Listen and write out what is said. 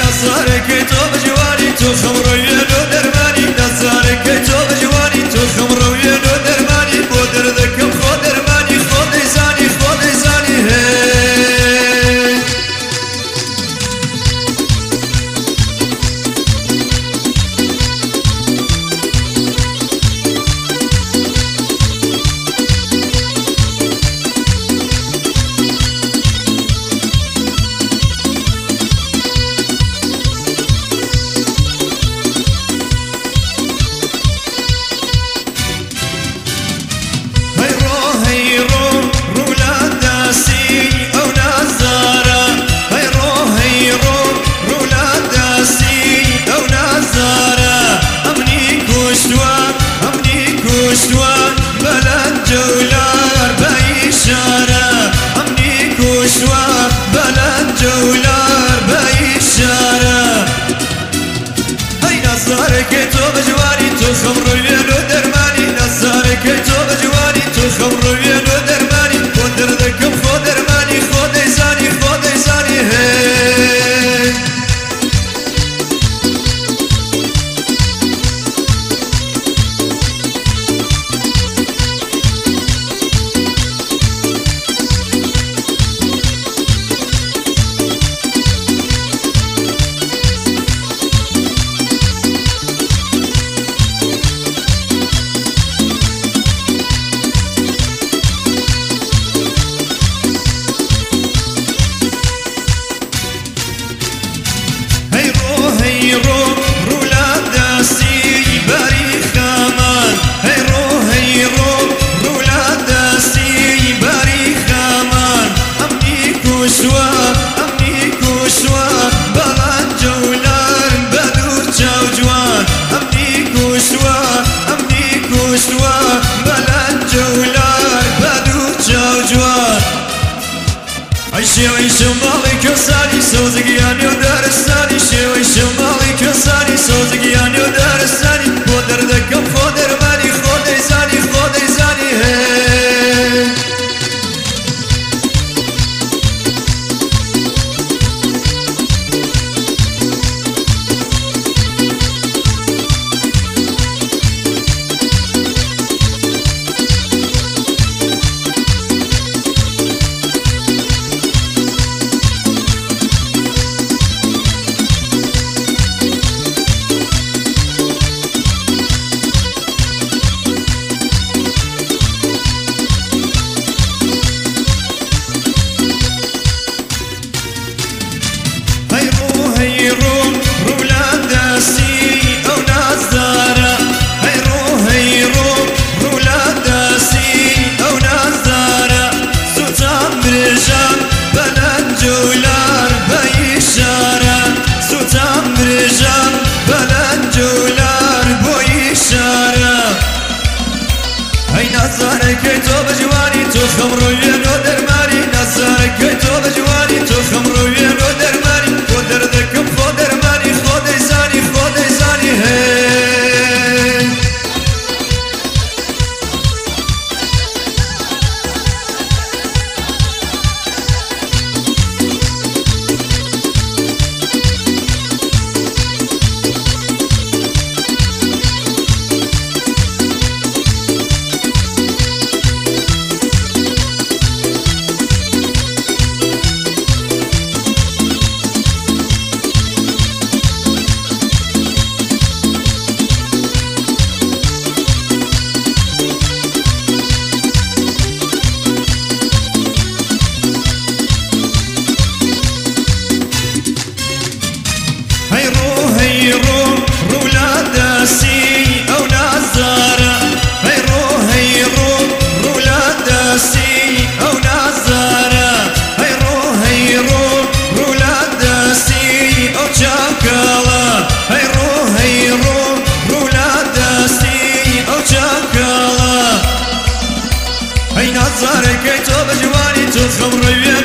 دستار تو جواری تو خمار Joe Love. Malik Osani Sozgi yanıyor dersen işi Malik Osani Sozgi yanıyor زاري كي توب جواني توب خمري